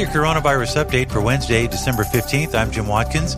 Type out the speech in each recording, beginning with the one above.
your coronavirus update for Wednesday, December 15th. I'm Jim Watkins.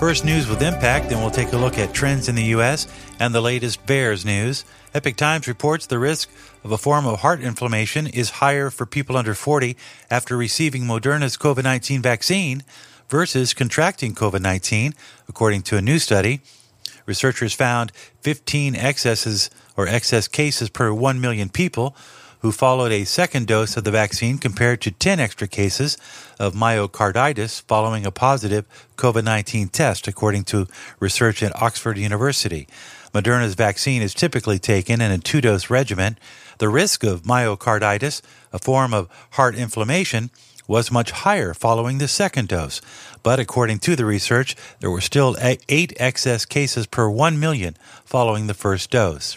First news with impact, then we'll take a look at trends in the U.S. and the latest VAERS news. Epoch Times reports the risk of a form of heart inflammation is higher for people under 40 after receiving Moderna's COVID 19 vaccine versus contracting COVID 19, according to a new study. Researchers found 15 excesses or excess cases per 1 million people who followed a second dose of the vaccine compared to 10 extra cases of myocarditis following a positive COVID 19 test, according to research at Oxford University. Moderna's vaccine is typically taken in a two dose regimen. The risk of myocarditis, a form of heart inflammation, was much higher following the second dose. But according to the research, there were still eight excess cases per 1 million following the first dose.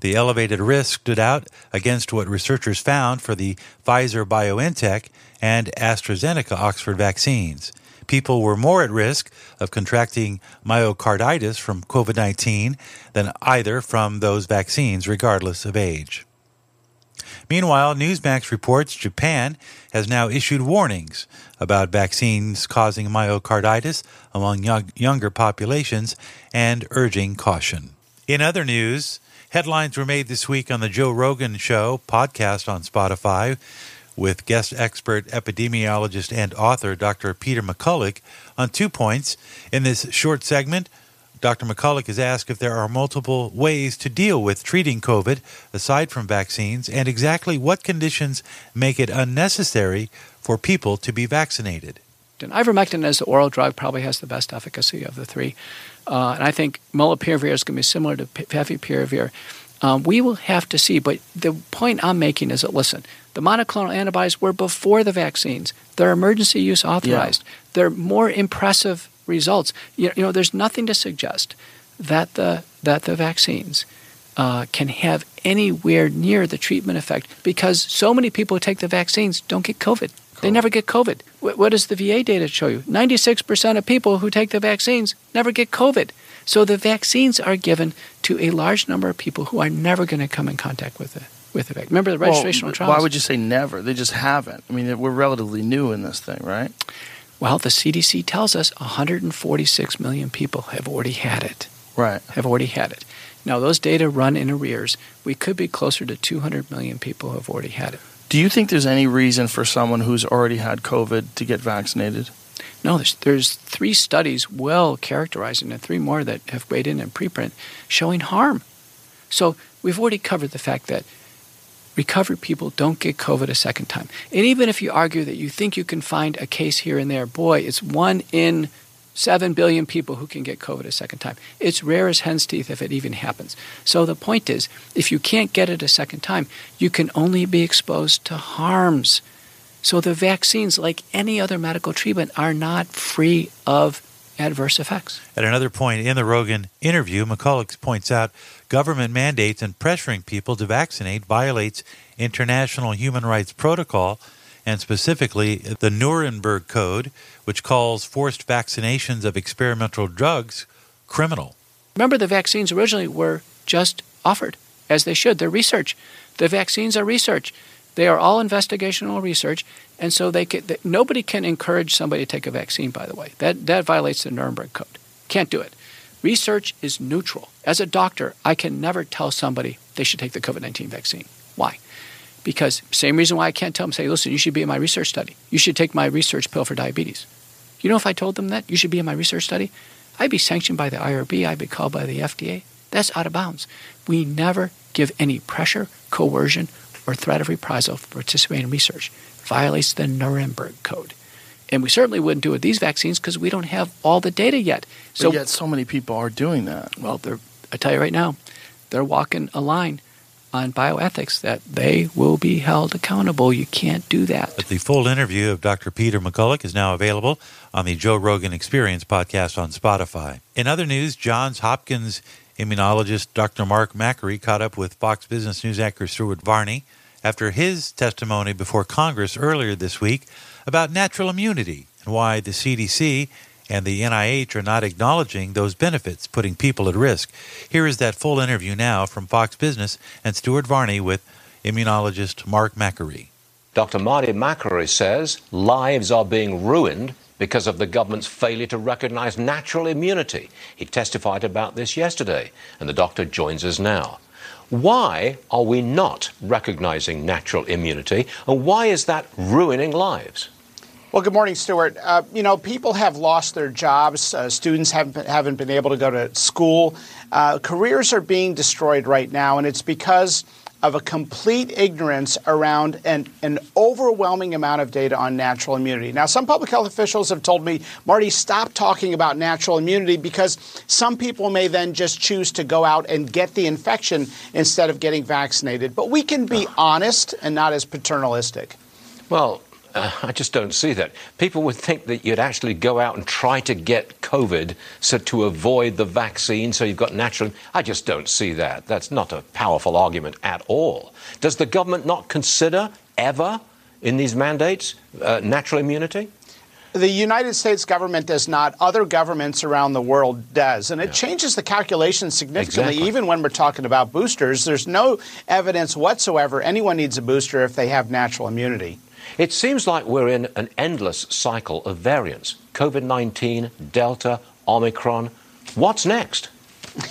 The elevated risk stood out against what researchers found for the Pfizer BioNTech and AstraZeneca Oxford vaccines. People were more at risk of contracting myocarditis from COVID 19 than either from those vaccines, regardless of age. Meanwhile, Newsmax reports Japan has now issued warnings about vaccines causing myocarditis among young, younger populations and urging caution. In other news, headlines were made this week on the Joe Rogan Show podcast on Spotify with guest expert epidemiologist and author Dr. Peter McCullough on two points. In this short segment, Dr. McCullough is asked if there are multiple ways to deal with treating COVID aside from vaccines and exactly what conditions make it unnecessary for people to be vaccinated. And ivermectin as the oral drug probably has the best efficacy of the three. Uh, and I think molnupiravir is going to be similar to favipiravir. Um, we will have to see. But the point I'm making is that, listen, the monoclonal antibodies were before the vaccines. They're emergency use authorized. Yeah. They're more impressive results. You, you know, there's nothing to suggest that the that the vaccines uh, can have anywhere near the treatment effect because so many people who take the vaccines don't get COVID. They never get COVID. what does the VA data show you? 96% of people who take the vaccines never get COVID. So the vaccines are given to a large number of people who are never going to come in contact with it with the vaccine. Remember the registrational well, trials? Why would you say never? They just haven't. I mean, we're relatively new in this thing, right? Well, the CDC tells us 146 million people have already had it. Right. Have already had it. Now, those data run in arrears. We could be closer to 200 million people who have already had it. Do you think there's any reason for someone who's already had COVID to get vaccinated? No, there's, there's three studies well characterized, and three more that have weighed in in preprint showing harm. So we've already covered the fact that recovered people don't get COVID a second time. And even if you argue that you think you can find a case here and there, boy, it's one in seven billion people who can get COVID a second time. It's rare as hen's teeth if it even happens. So the point is, if you can't get it a second time, you can only be exposed to harms. So the vaccines, like any other medical treatment, are not free of adverse effects. At another point in the Rogan interview, McCullough points out government mandates and pressuring people to vaccinate violates international human rights protocol and specifically the Nuremberg Code, which calls forced vaccinations of experimental drugs criminal. Remember, the vaccines originally were just offered, as they should. They're research. The vaccines are research. They are all investigational research, and so they can, nobody can encourage somebody to take a vaccine. By the way, that that violates the Nuremberg Code. Can't do it. Research is neutral. As a doctor, I can never tell somebody they should take the COVID nineteen vaccine. Why? Because same reason why I can't tell them, say, listen, you should be in my research study. You should take my research pill for diabetes. You know, if I told them that you should be in my research study, I'd be sanctioned by the IRB. I'd be called by the FDA. That's out of bounds. We never give any pressure, coercion, or threat of reprisal for participating in research. Violates the Nuremberg Code. And we certainly wouldn't do it with these vaccines because we don't have all the data yet. So but yet so many people are doing that. Well, they're, I tell you right now, they're walking a line on bioethics that they will be held accountable. You can't do that. But the full interview of Dr. Peter McCullough is now available on the Joe Rogan Experience podcast on Spotify. In other news, Johns Hopkins immunologist Dr. Mark Makary caught up with Fox Business News anchor Stuart Varney after his testimony before Congress earlier this week about natural immunity and why the CDC and the NIH are not acknowledging those benefits, putting people at risk. Here is that full interview now from Fox Business and Stuart Varney with immunologist Mark Makary. Dr. Marty Makary says lives are being ruined because of the government's failure to recognize natural immunity. He testified about this yesterday, and the doctor joins us now. Why are we not recognizing natural immunity, and why is that ruining lives? Well, good morning, Stuart. Uh, you know, people have lost their jobs. Uh, students haven't, haven't been able to go to school. Uh, careers are being destroyed right now, and it's because of a complete ignorance around an, an overwhelming amount of data on natural immunity. Now, some public health officials have told me, Marty, stop talking about natural immunity because some people may then just choose to go out and get the infection instead of getting vaccinated. But we can be honest and not as paternalistic. Well, uh, I just don't see that. People would think that you'd actually go out and try to get COVID so to avoid the vaccine, so you've got natural. I just don't see that. That's not a powerful argument at all. Does the government not consider ever in these mandates uh, natural immunity? The United States government does not. Other governments around the world does, and it yeah. changes the calculation significantly. Exactly. Even when we're talking about boosters, there's no evidence whatsoever anyone needs a booster if they have natural immunity. It seems like we're in an endless cycle of variants COVID 19, Delta, Omicron. What's next?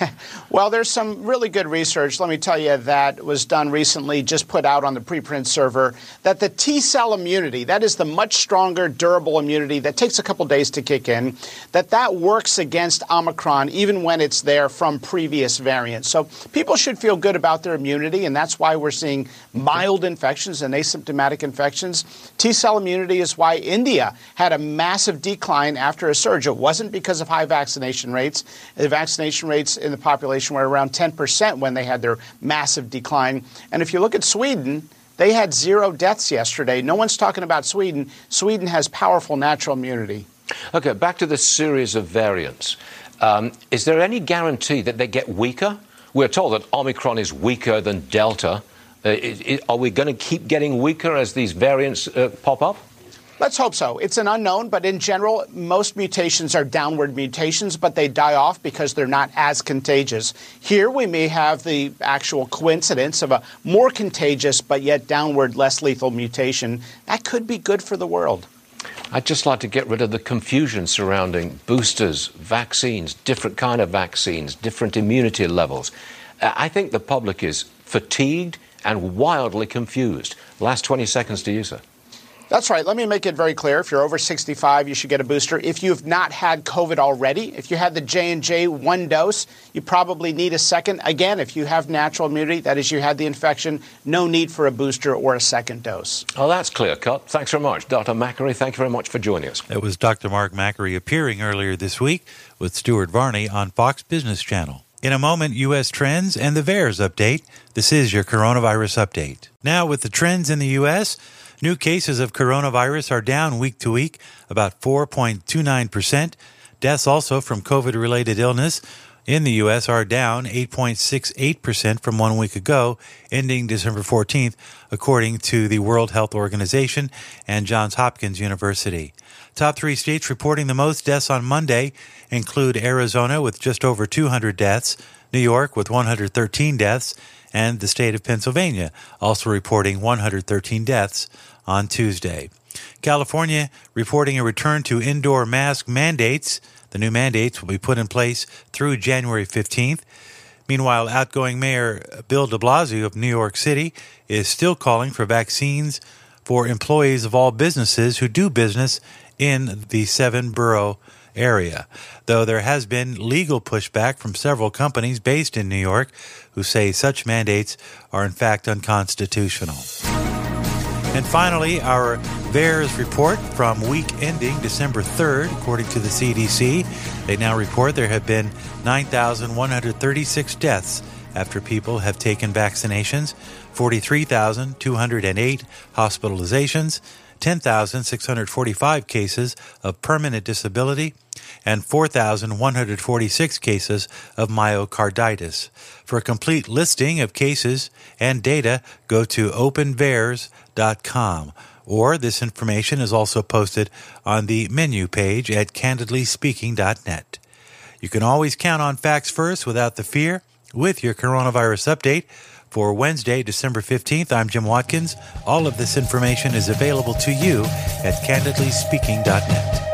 well, there's some really good research, let me tell you, that was done recently, just put out on the preprint server, that the T cell immunity, that is the much stronger, durable immunity that takes a couple days to kick in, that that works against Omicron even when it's there from previous variants. So people should feel good about their immunity, and that's why we're seeing mild infections and asymptomatic infections. T cell immunity is why India had a massive decline after a surge. It wasn't because of high vaccination rates. The vaccination rates in the population were around 10% when they had their massive decline. And if you look at Sweden, they had zero deaths yesterday. No one's talking about Sweden. Sweden has powerful natural immunity. Okay, back to the series of variants. Um, is there any guarantee that they get weaker? We're told that Omicron is weaker than Delta. Uh, it, it, are we going to keep getting weaker as these variants uh, pop up? Let's hope so. It's an unknown, but in general, most mutations are downward mutations, but they die off because they're not as contagious. Here, we may have the actual coincidence of a more contagious but yet downward, less lethal mutation. That could be good for the world. I'd just like to get rid of the confusion surrounding boosters, vaccines, different kind of vaccines, different immunity levels. Uh, I think the public is fatigued and wildly confused. Last 20 seconds to you, sir. That's right. Let me make it very clear. If you're over 65, you should get a booster. If you've not had COVID already, if you had the J&J one dose, you probably need a second. Again, if you have natural immunity, that is you had the infection, no need for a booster or a second dose. Oh, that's clear cut. Thanks very much. Dr. Makary, thank you very much for joining us. It was Dr. Mark Makary appearing earlier this week with Stuart Varney on Fox Business Channel. In a moment, U.S. trends and the VAERS update. This is your coronavirus update. Now, with the trends in the U.S., New cases of coronavirus are down week to week, about 4.29%. Deaths also from COVID related illness in the U.S. are down 8.68% from one week ago, ending December 14th, according to the World Health Organization and Johns Hopkins University. Top three states reporting the most deaths on Monday include Arizona with just over 200 deaths, New York with 113 deaths, and the state of Pennsylvania, also reporting 113 deaths on Tuesday. California reporting a return to indoor mask mandates. The new mandates will be put in place through January 15th. Meanwhile, outgoing Mayor Bill de Blasio of New York City is still calling for vaccines for employees of all businesses who do business in the seven borough area, though there has been legal pushback from several companies based in New York who say such mandates are in fact unconstitutional. And finally, our VAERS report from week ending December 3rd, according to the CDC. They now report there have been 9,136 deaths after people have taken vaccinations, 43,208 hospitalizations, 10,645 cases of permanent disability, and 4,146 cases of myocarditis. For a complete listing of cases and data, go to openvaers.com. Or this information is also posted on the menu page at candidlyspeaking.net. You can always count on facts first without the fear with your coronavirus update. For Wednesday, December 15th, I'm Jim Watkins. All of this information is available to you at candidlyspeaking.net.